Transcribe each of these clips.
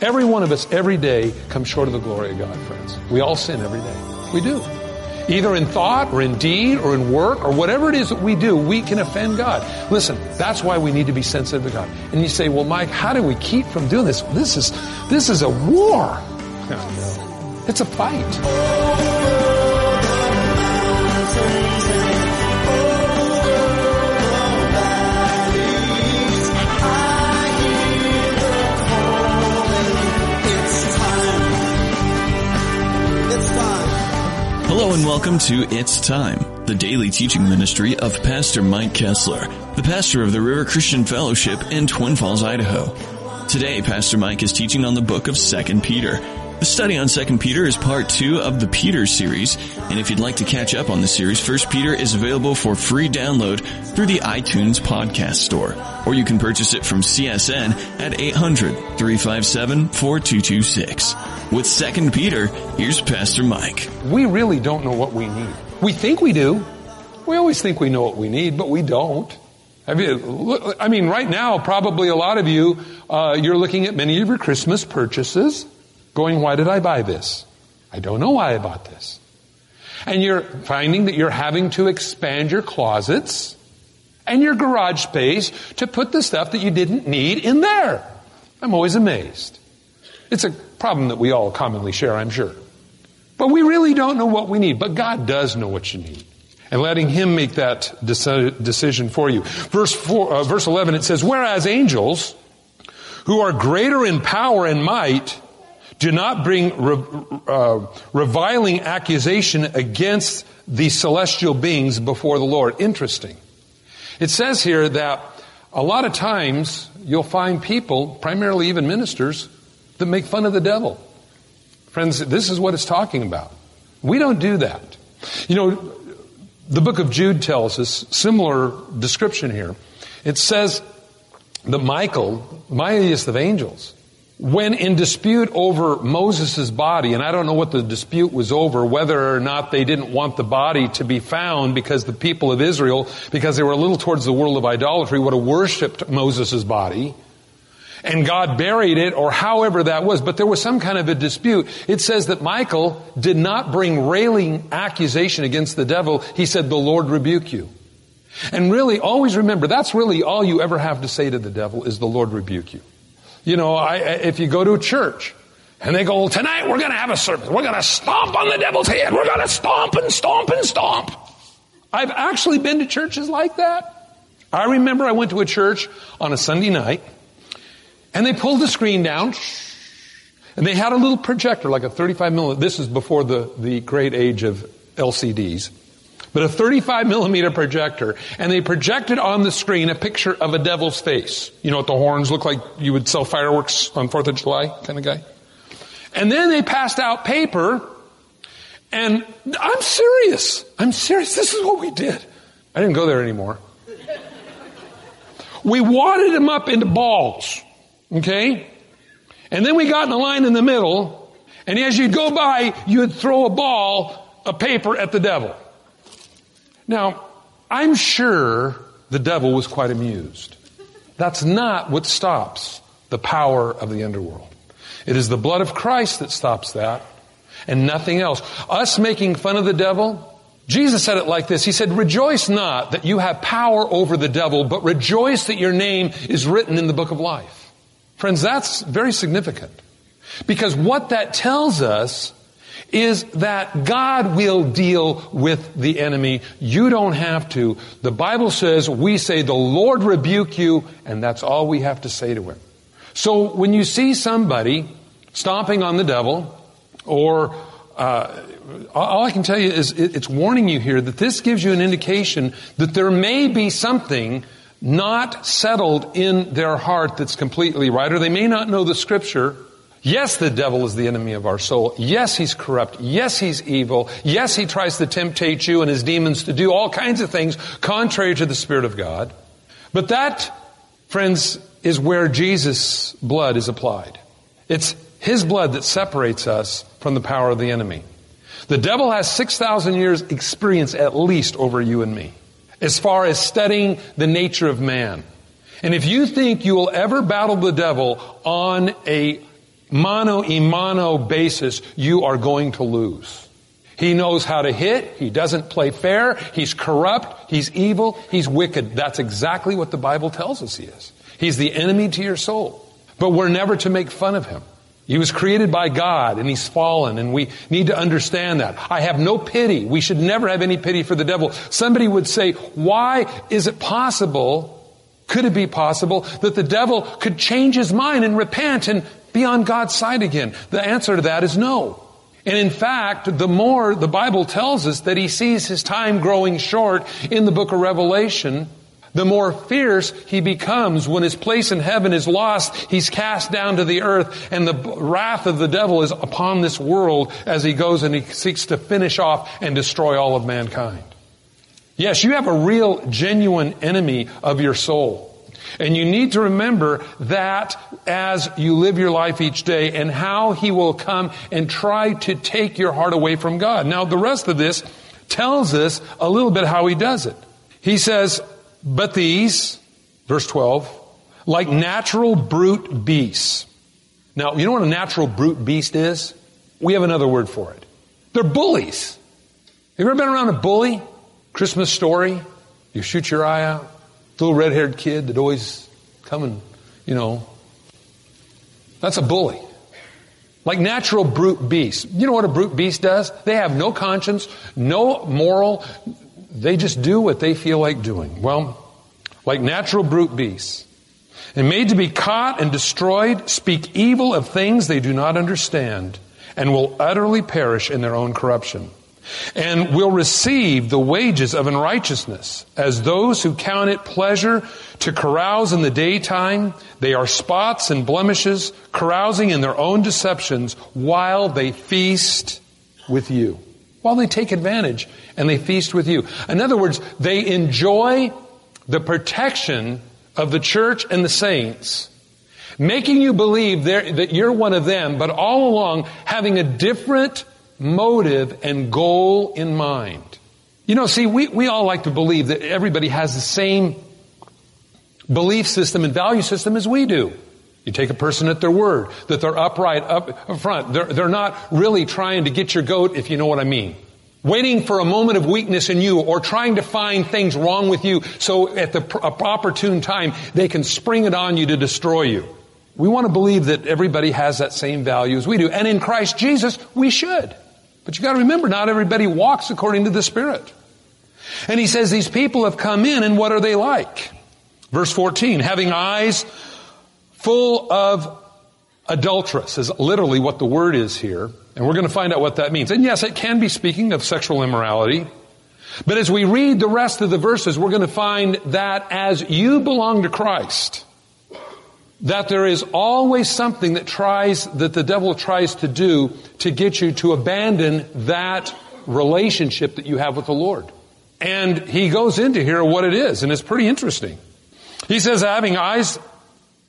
Every one of us every day comes short of the glory of God, friends. We all sin every day. We do. Either in thought or in deed or in work or whatever it is that we do, we can offend God. Listen, that's why we need to be sensitive to God. And you say, well, Mike, how do we keep from doing this? This is, this is a war. No, it's a fight. Hello and welcome to It's Time, the daily teaching ministry of Pastor Mike Kestler, the pastor of the River Christian Fellowship in Twin Falls, Idaho. Today, Pastor Mike is teaching on the book of 2 Peter. The study on 2 Peter is part two of the Peter series, and if you'd like to catch up on the series, 1 Peter is available for free download through the iTunes podcast store, or you can purchase it from CSN at 800-357-4226. With 2 Peter, here's Pastor Mike. We really don't know what we need. We think we do. We always think we know what we need, but we don't. Have you, I mean, right now, probably a lot of you, uh, you're looking at many of your Christmas purchases, going, why did I buy this? I don't know why I bought this. And you're finding that you're having to expand your closets and your garage space to put the stuff that you didn't need in there. I'm always amazed. It's a problem that we all commonly share, I'm sure. But we really don't know what we need. But God does know what you need. And letting Him make that decision for you. Verse, four, uh, verse 11, it says, Whereas angels, who are greater in power and might, do not bring re, uh, reviling accusation against the celestial beings before the Lord. Interesting. It says here that a lot of times you'll find people, primarily even ministers, that make fun of the devil. Friends, this is what it's talking about. We don't do that. You know, the book of Jude tells us similar description here. It says that Michael, mightiest of angels, when in dispute over Moses' body, and I don't know what the dispute was over, whether or not they didn't want the body to be found because the people of Israel, because they were a little towards the world of idolatry, would have worshipped Moses' body and God buried it or however that was, but there was some kind of a dispute. It says that Michael did not bring railing accusation against the devil. He said, the Lord rebuke you. And really, always remember, that's really all you ever have to say to the devil is the Lord rebuke you. You know, I, if you go to a church and they go, well, tonight we're going to have a service. We're going to stomp on the devil's head. We're going to stomp and stomp and stomp. I've actually been to churches like that. I remember I went to a church on a Sunday night and they pulled the screen down, and they had a little projector, like a 35 millimeter. This is before the, the great age of LCDs. But a 35 millimeter projector, and they projected on the screen a picture of a devil's face. You know what the horns look like you would sell fireworks on 4th of July kind of guy? And then they passed out paper, and I'm serious. I'm serious. This is what we did. I didn't go there anymore. We wadded them up into balls. Okay? And then we got in a line in the middle, and as you'd go by, you'd throw a ball a paper at the devil. Now, I'm sure the devil was quite amused. That's not what stops the power of the underworld. It is the blood of Christ that stops that, and nothing else. Us making fun of the devil, Jesus said it like this. He said, rejoice not that you have power over the devil, but rejoice that your name is written in the book of life. Friends, that's very significant. Because what that tells us is that God will deal with the enemy. You don't have to. The Bible says we say the Lord rebuke you, and that's all we have to say to him. So when you see somebody stomping on the devil, or uh, all I can tell you is it's warning you here that this gives you an indication that there may be something not settled in their heart that's completely right, or they may not know the scripture. Yes, the devil is the enemy of our soul. Yes, he's corrupt. Yes, he's evil. Yes, he tries to temptate you and his demons to do all kinds of things contrary to the Spirit of God. But that, friends, is where Jesus' blood is applied. It's his blood that separates us from the power of the enemy. The devil has 6,000 years experience at least over you and me as far as studying the nature of man. And if you think you will ever battle the devil on a mano a mano basis, you are going to lose. He knows how to hit. He doesn't play fair. He's corrupt. He's evil. He's wicked. That's exactly what the Bible tells us he is. He's the enemy to your soul. But we're never to make fun of him. He was created by God and he's fallen and we need to understand that. I have no pity. We should never have any pity for the devil. Somebody would say, why is it possible, could it be possible that the devil could change his mind and repent and be on God's side again? The answer to that is no. And in fact, the more the Bible tells us that he sees his time growing short in the book of Revelation, the more fierce he becomes when his place in heaven is lost. He's cast down to the earth and the wrath of the devil is upon this world as he goes and he seeks to finish off and destroy all of mankind. Yes, you have a real, genuine enemy of your soul. And you need to remember that as you live your life each day and how he will come and try to take your heart away from God. Now, the rest of this tells us a little bit how he does it. He says, but these, verse 12, like natural brute beasts. Now, you know what a natural brute beast is? We have another word for it. They're bullies. Have you ever been around a bully? Christmas story? You shoot your eye out little red haired kid that always come and, you know, that's a bully. Like natural brute beasts. You know what a brute beast does? They have no conscience, no moral. They just do what they feel like doing. Well, like natural brute beasts. And made to be caught and destroyed, speak evil of things they do not understand, and will utterly perish in their own corruption and will receive the wages of unrighteousness as those who count it pleasure to carouse in the daytime. They are spots and blemishes, carousing in their own deceptions while they feast with you. While they take advantage and they feast with you. In other words, they enjoy the protection of the church and the saints, making you believe that you're one of them, but all along having a different motive and goal in mind. You know, see, we, we all like to believe that everybody has the same belief system and value system as we do. You take a person at their word, that they're upright up front. They're, they're not really trying to get your goat, if you know what I mean. Waiting for a moment of weakness in you or trying to find things wrong with you so at the opportune time they can spring it on you to destroy you. We want to believe that everybody has that same value as we do. And in Christ Jesus, we should. But you gotta remember, not everybody walks according to the Spirit. And he says these people have come in and what are they like? Verse 14, having eyes full of adulteress is literally what the word is here. And we're going to find out what that means. And yes, it can be speaking of sexual immorality. But as we read the rest of the verses, we're going to find that as you belong to Christ, that there is always something that tries, that the devil tries to do to get you to abandon that relationship that you have with the Lord. And he goes into here what it is, and it's pretty interesting. He says, having eyes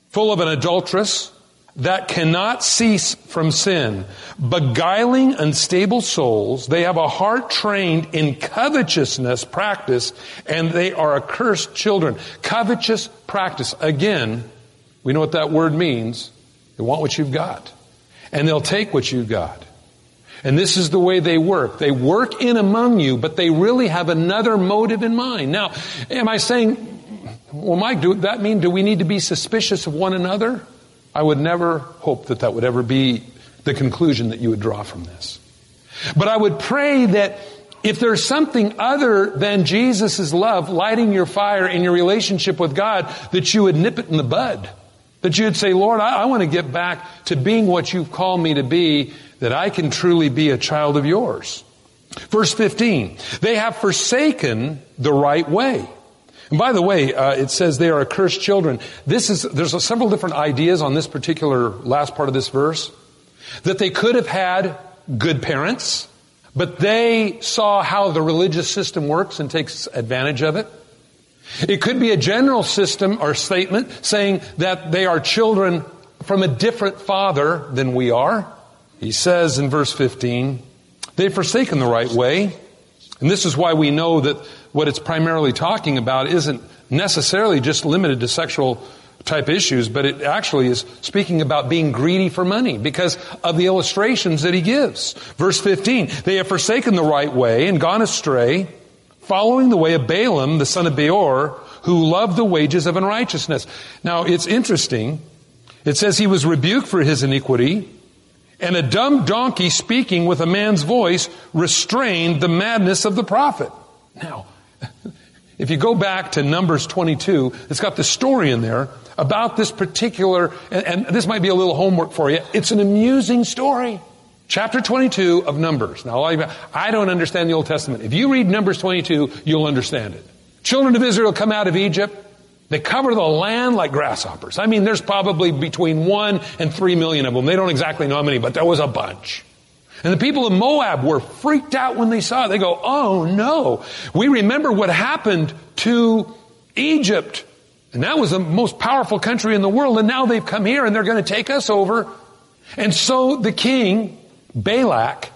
full of an adulteress that cannot cease from sin, beguiling unstable souls, they have a heart trained in covetousness practice, and they are accursed children. Covetous practice. Again, we know what that word means. They want what you've got. And they'll take what you've got. And this is the way they work. They work in among you, but they really have another motive in mind. Now, am I saying, well, Mike, do that mean do we need to be suspicious of one another? I would never hope that that would ever be the conclusion that you would draw from this. But I would pray that if there's something other than Jesus' love lighting your fire in your relationship with God, that you would nip it in the bud. That you'd say, Lord, I, I want to get back to being what you've called me to be, that I can truly be a child of yours. Verse 15, they have forsaken the right way. And by the way, uh, it says they are accursed children. This is, there's a, several different ideas on this particular last part of this verse. That they could have had good parents, but they saw how the religious system works and takes advantage of it. It could be a general system or statement saying that they are children from a different father than we are. He says in verse 15, they've forsaken the right way. And this is why we know that what it's primarily talking about isn't necessarily just limited to sexual type issues, but it actually is speaking about being greedy for money because of the illustrations that he gives. Verse 15, they have forsaken the right way and gone astray, following the way of Balaam, the son of Beor, who loved the wages of unrighteousness. Now, it's interesting. It says he was rebuked for his iniquity, and a dumb donkey speaking with a man's voice restrained the madness of the prophet. Now, if you go back to Numbers 22, it's got the story in there about this particular, and, and this might be a little homework for you. It's an amusing story. Chapter 22 of Numbers. Now, I don't understand the Old Testament. If you read Numbers 22, you'll understand it. Children of Israel come out of Egypt. They cover the land like grasshoppers. I mean, there's probably between one and three million of them. They don't exactly know how many, but there was a bunch. And the people of Moab were freaked out when they saw it. They go, oh no. We remember what happened to Egypt. And that was the most powerful country in the world. And now they've come here and they're going to take us over. And so the king, Balak,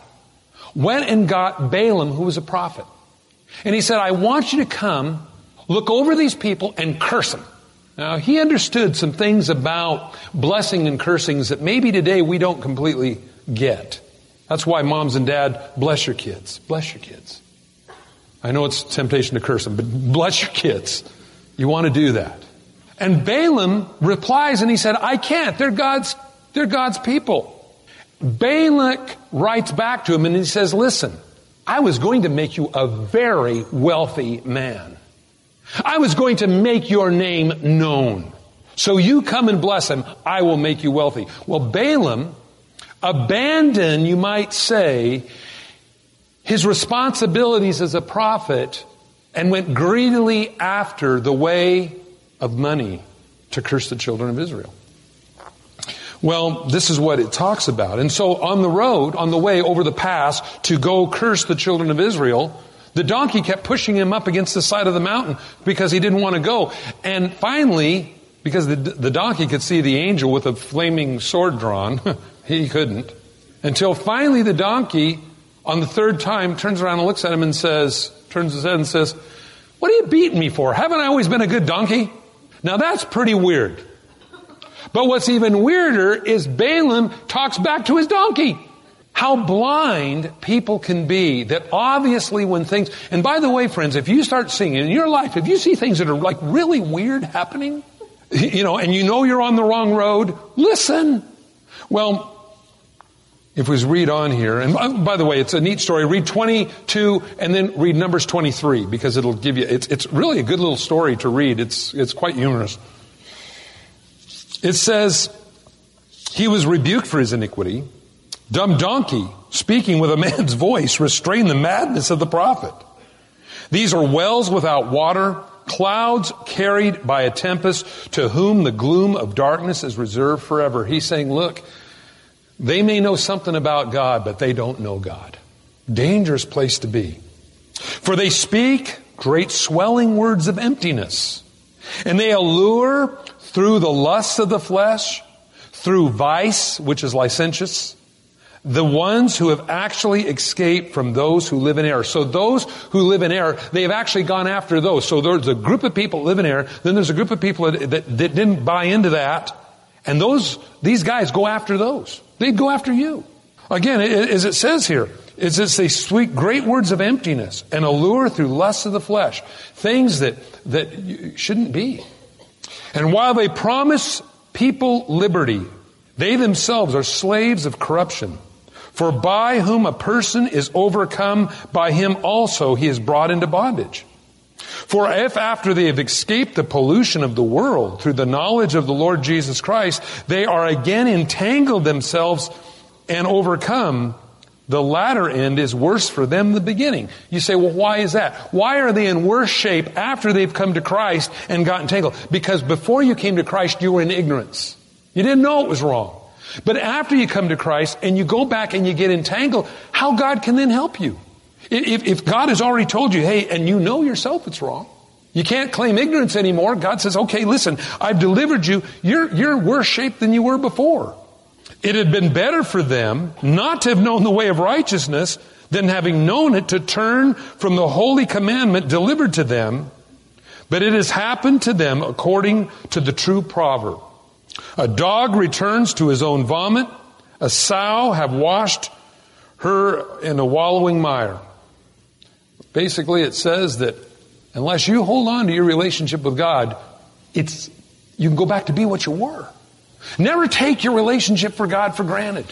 went and got Balaam, who was a prophet. And he said, I want you to come, look over these people and curse them. Now, he understood some things about blessing and cursings that maybe today we don't completely get. That's why moms and dad bless your kids. Bless your kids. I know it's temptation to curse them, but bless your kids. You want to do that. And Balaam replies and he said, I can't. They're God's, they're God's people. Balak writes back to him and he says, listen, I was going to make you a very wealthy man. I was going to make your name known. So you come and bless him, I will make you wealthy. Well, Balaam abandoned, you might say, his responsibilities as a prophet and went greedily after the way of money to curse the children of Israel. Well, this is what it talks about. And so on the road, on the way over the pass to go curse the children of Israel, the donkey kept pushing him up against the side of the mountain because he didn't want to go. And finally, because the, the donkey could see the angel with a flaming sword drawn, he couldn't. Until finally the donkey, on the third time, turns around and looks at him and says, turns his head and says, What are you beating me for? Haven't I always been a good donkey? Now that's pretty weird. But what's even weirder is Balaam talks back to his donkey. How blind people can be that obviously when things, and by the way, friends, if you start seeing in your life, if you see things that are like really weird happening, you know, and you know you're on the wrong road, listen. Well, if we read on here, and by the way, it's a neat story. Read 22 and then read Numbers 23 because it'll give you, it's, it's really a good little story to read. It's, it's quite humorous. It says, he was rebuked for his iniquity. Dumb donkey, speaking with a man's voice, restrained the madness of the prophet. These are wells without water, clouds carried by a tempest, to whom the gloom of darkness is reserved forever. He's saying, look, they may know something about God, but they don't know God. Dangerous place to be. For they speak great swelling words of emptiness, and they allure through the lusts of the flesh, through vice, which is licentious, the ones who have actually escaped from those who live in error. So those who live in error, they have actually gone after those. So there's a group of people live in error, then there's a group of people that, that, that didn't buy into that, and those, these guys go after those. They'd go after you. Again, as it says here, is this they speak great words of emptiness and allure through lusts of the flesh, things that, that shouldn't be. And while they promise people liberty, they themselves are slaves of corruption. For by whom a person is overcome, by him also he is brought into bondage. For if after they have escaped the pollution of the world through the knowledge of the Lord Jesus Christ, they are again entangled themselves and overcome, the latter end is worse for them than the beginning. You say, well, why is that? Why are they in worse shape after they've come to Christ and gotten tangled? Because before you came to Christ, you were in ignorance. You didn't know it was wrong. But after you come to Christ and you go back and you get entangled, how God can then help you? If, if God has already told you, hey, and you know yourself it's wrong, you can't claim ignorance anymore. God says, okay, listen, I've delivered you. You're, you're worse shape than you were before. It had been better for them not to have known the way of righteousness than having known it to turn from the holy commandment delivered to them. But it has happened to them according to the true proverb. A dog returns to his own vomit. A sow have washed her in a wallowing mire. Basically, it says that unless you hold on to your relationship with God, it's, you can go back to be what you were. Never take your relationship for God for granted.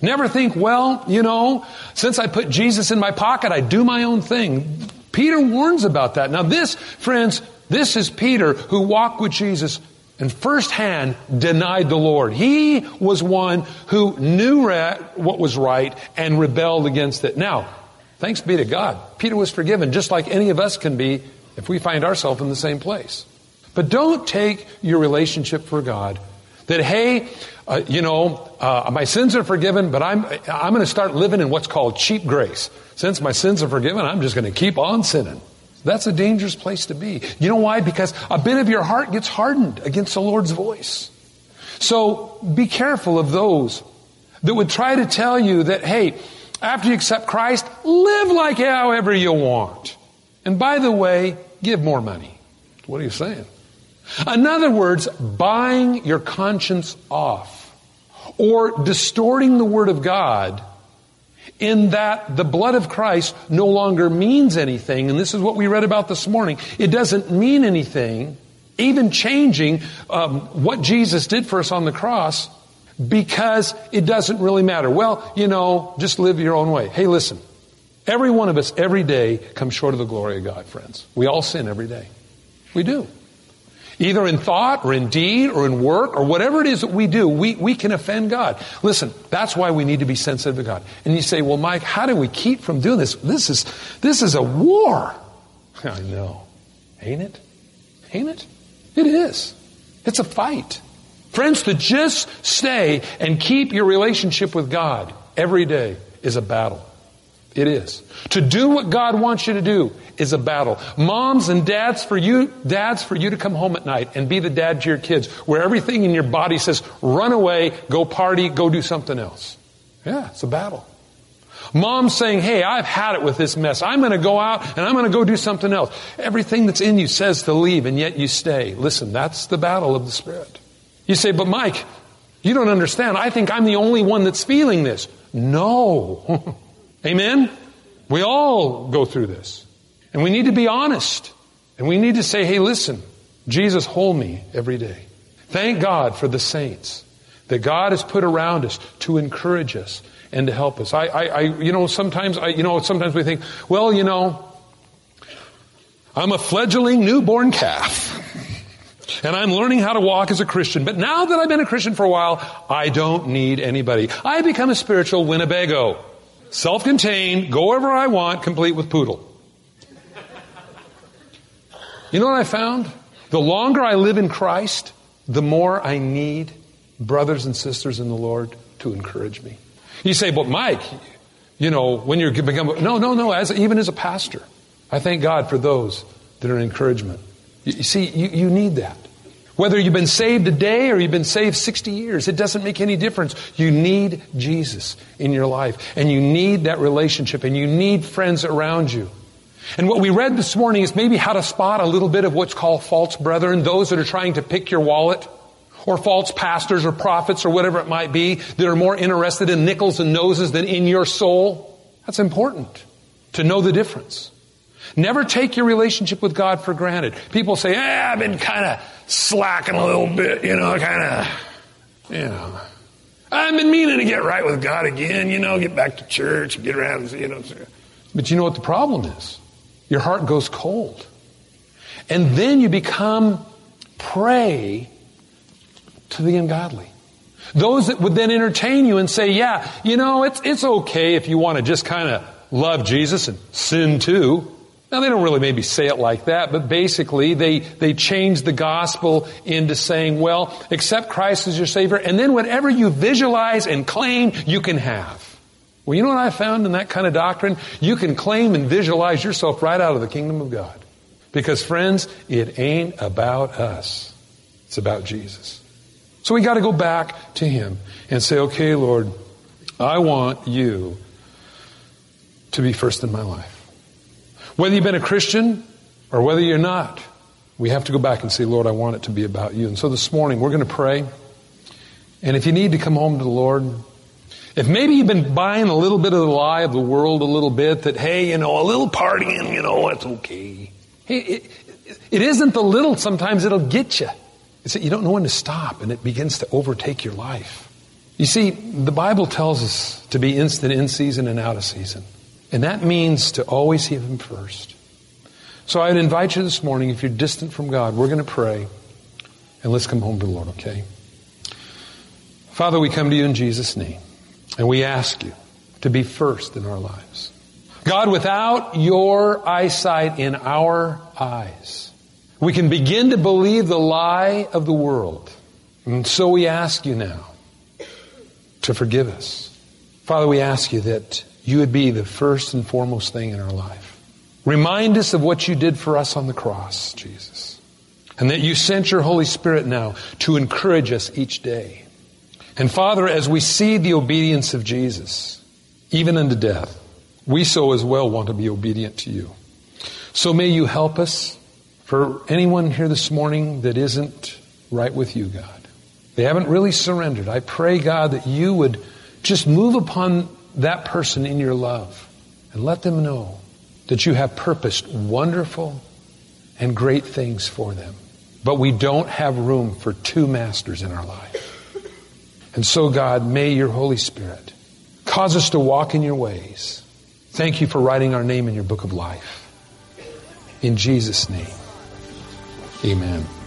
Never think, well, you know, since I put Jesus in my pocket, I do my own thing. Peter warns about that. Now this, friends, this is Peter who walked with Jesus and firsthand denied the Lord. He was one who knew what was right and rebelled against it. Now, thanks be to God, Peter was forgiven just like any of us can be if we find ourselves in the same place. But don't take your relationship for God that, hey, uh, you know, uh, my sins are forgiven, but I'm, I'm going to start living in what's called cheap grace. Since my sins are forgiven, I'm just going to keep on sinning. That's a dangerous place to be. You know why? Because a bit of your heart gets hardened against the Lord's voice. So be careful of those that would try to tell you that, hey, after you accept Christ, live like however you want. And by the way, give more money. What are you saying? In other words, buying your conscience off or distorting the Word of God in that the blood of Christ no longer means anything. And this is what we read about this morning. It doesn't mean anything, even changing um, what Jesus did for us on the cross, because it doesn't really matter. Well, you know, just live your own way. Hey, listen. Every one of us every day comes short of the glory of God, friends. We all sin every day. We do. Either in thought or in deed or in work or whatever it is that we do, we, we can offend God. Listen, that's why we need to be sensitive to God. And you say, well, Mike, how do we keep from doing this? This is, this is a war. I know. Ain't it? Ain't it? It is. It's a fight. Friends, to just stay and keep your relationship with God every day is a battle. It is. To do what God wants you to do is a battle. Moms and dads for you, dads for you to come home at night and be the dad to your kids where everything in your body says, run away, go party, go do something else. Yeah, it's a battle. Mom saying, hey, I've had it with this mess. I'm going to go out and I'm going to go do something else. Everything that's in you says to leave and yet you stay. Listen, that's the battle of the Spirit. You say, but Mike, you don't understand. I think I'm the only one that's feeling this. No. Amen? We all go through this. And we need to be honest. And we need to say, hey, listen, Jesus, hold me every day. Thank God for the saints that God has put around us to encourage us and to help us. I, I, I you know, sometimes, I, you know, sometimes we think, well, you know, I'm a fledgling newborn calf. And I'm learning how to walk as a Christian. But now that I've been a Christian for a while, I don't need anybody. I become a spiritual Winnebago. Self-contained, go wherever I want, complete with poodle. You know what I found? The longer I live in Christ, the more I need brothers and sisters in the Lord to encourage me. You say, but Mike, you know, when you're become, no, no, no, as, even as a pastor, I thank God for those that are encouragement. You, see, you, you need that. Whether you've been saved a day or you've been saved 60 years, it doesn't make any difference. You need Jesus in your life and you need that relationship and you need friends around you. And what we read this morning is maybe how to spot a little bit of what's called false brethren, those that are trying to pick your wallet, or false pastors or prophets or whatever it might be that are more interested in nickels and noses than in your soul. That's important to know the difference. Never take your relationship with God for granted. People say, eh, I've been kind of slacking a little bit, you know, kind of, you know. I've been meaning to get right with God again, you know, get back to church, get around, you know. But you know what the problem is? Your heart goes cold. And then you become prey to the ungodly. Those that would then entertain you and say, yeah, you know, it's, it's okay if you want to just kind of love Jesus and sin too. Now they don't really maybe say it like that, but basically they, they change the gospel into saying, well, accept Christ as your Savior, and then whatever you visualize and claim, you can have. Well, you know what I found in that kind of doctrine? You can claim and visualize yourself right out of the kingdom of God. Because friends, it ain't about us. It's about Jesus. So we gotta go back to Him and say, okay, Lord, I want you to be first in my life. Whether you've been a Christian or whether you're not, We have to go back and say, Lord, I want it to be about you. And so this morning we're going to pray. And if you need to come home to the Lord, if maybe you've been buying a little bit of the lie of the world a little bit that, hey, you know, a little partying, you know, it's okay. Hey, it, it isn't the little, sometimes it'll get you. It's that you don't know when to stop and it begins to overtake your life. You see, the Bible tells us to be instant in season and out of season. And that means to always hear Him first. So I'd invite you this morning, if you're distant from God, we're going to pray and let's come home to the Lord, okay? Father, we come to you in Jesus' name and we ask you to be first in our lives. God, without your eyesight in our eyes, we can begin to believe the lie of the world. And so we ask you now to forgive us. Father, we ask you that you would be the first and foremost thing in our life. Remind us of what you did for us on the cross, Jesus. And that you sent your Holy Spirit now to encourage us each day. And Father, as we see the obedience of Jesus, even unto death, we so as well want to be obedient to you. So may you help us for anyone here this morning that isn't right with you, God. They haven't really surrendered. I pray, God, that you would just move upon that person in your love and let them know that you have purposed wonderful and great things for them. But we don't have room for two masters in our life. And so, God, may your Holy Spirit cause us to walk in your ways. Thank you for writing our name in your book of life. In Jesus' name, amen.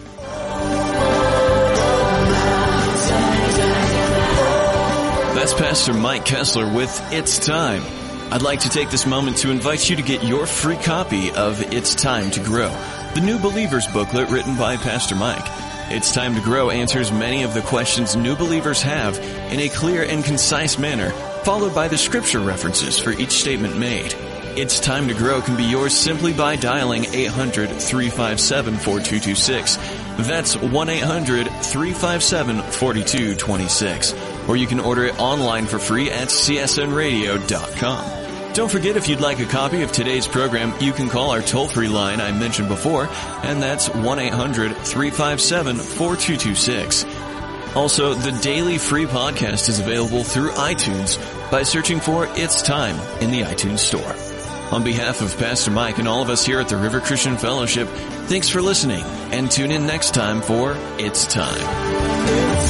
Pastor Mike Kestler with It's Time. I'd like to take this moment to invite you to get your free copy of It's Time to Grow, the new believers booklet written by Pastor Mike. It's Time to Grow answers many of the questions new believers have in a clear and concise manner, followed by the scripture references for each statement made. It's Time to Grow can be yours simply by dialing 800-357-4226. That's 1-800-357-4226 or you can order it online for free at csnradio.com. Don't forget if you'd like a copy of today's program, you can call our toll-free line I mentioned before, and that's 1-800-357-4226. Also, the daily free podcast is available through iTunes by searching for It's Time in the iTunes Store. On behalf of Pastor Mike and all of us here at the River Christian Fellowship, thanks for listening and tune in next time for It's Time. It's time.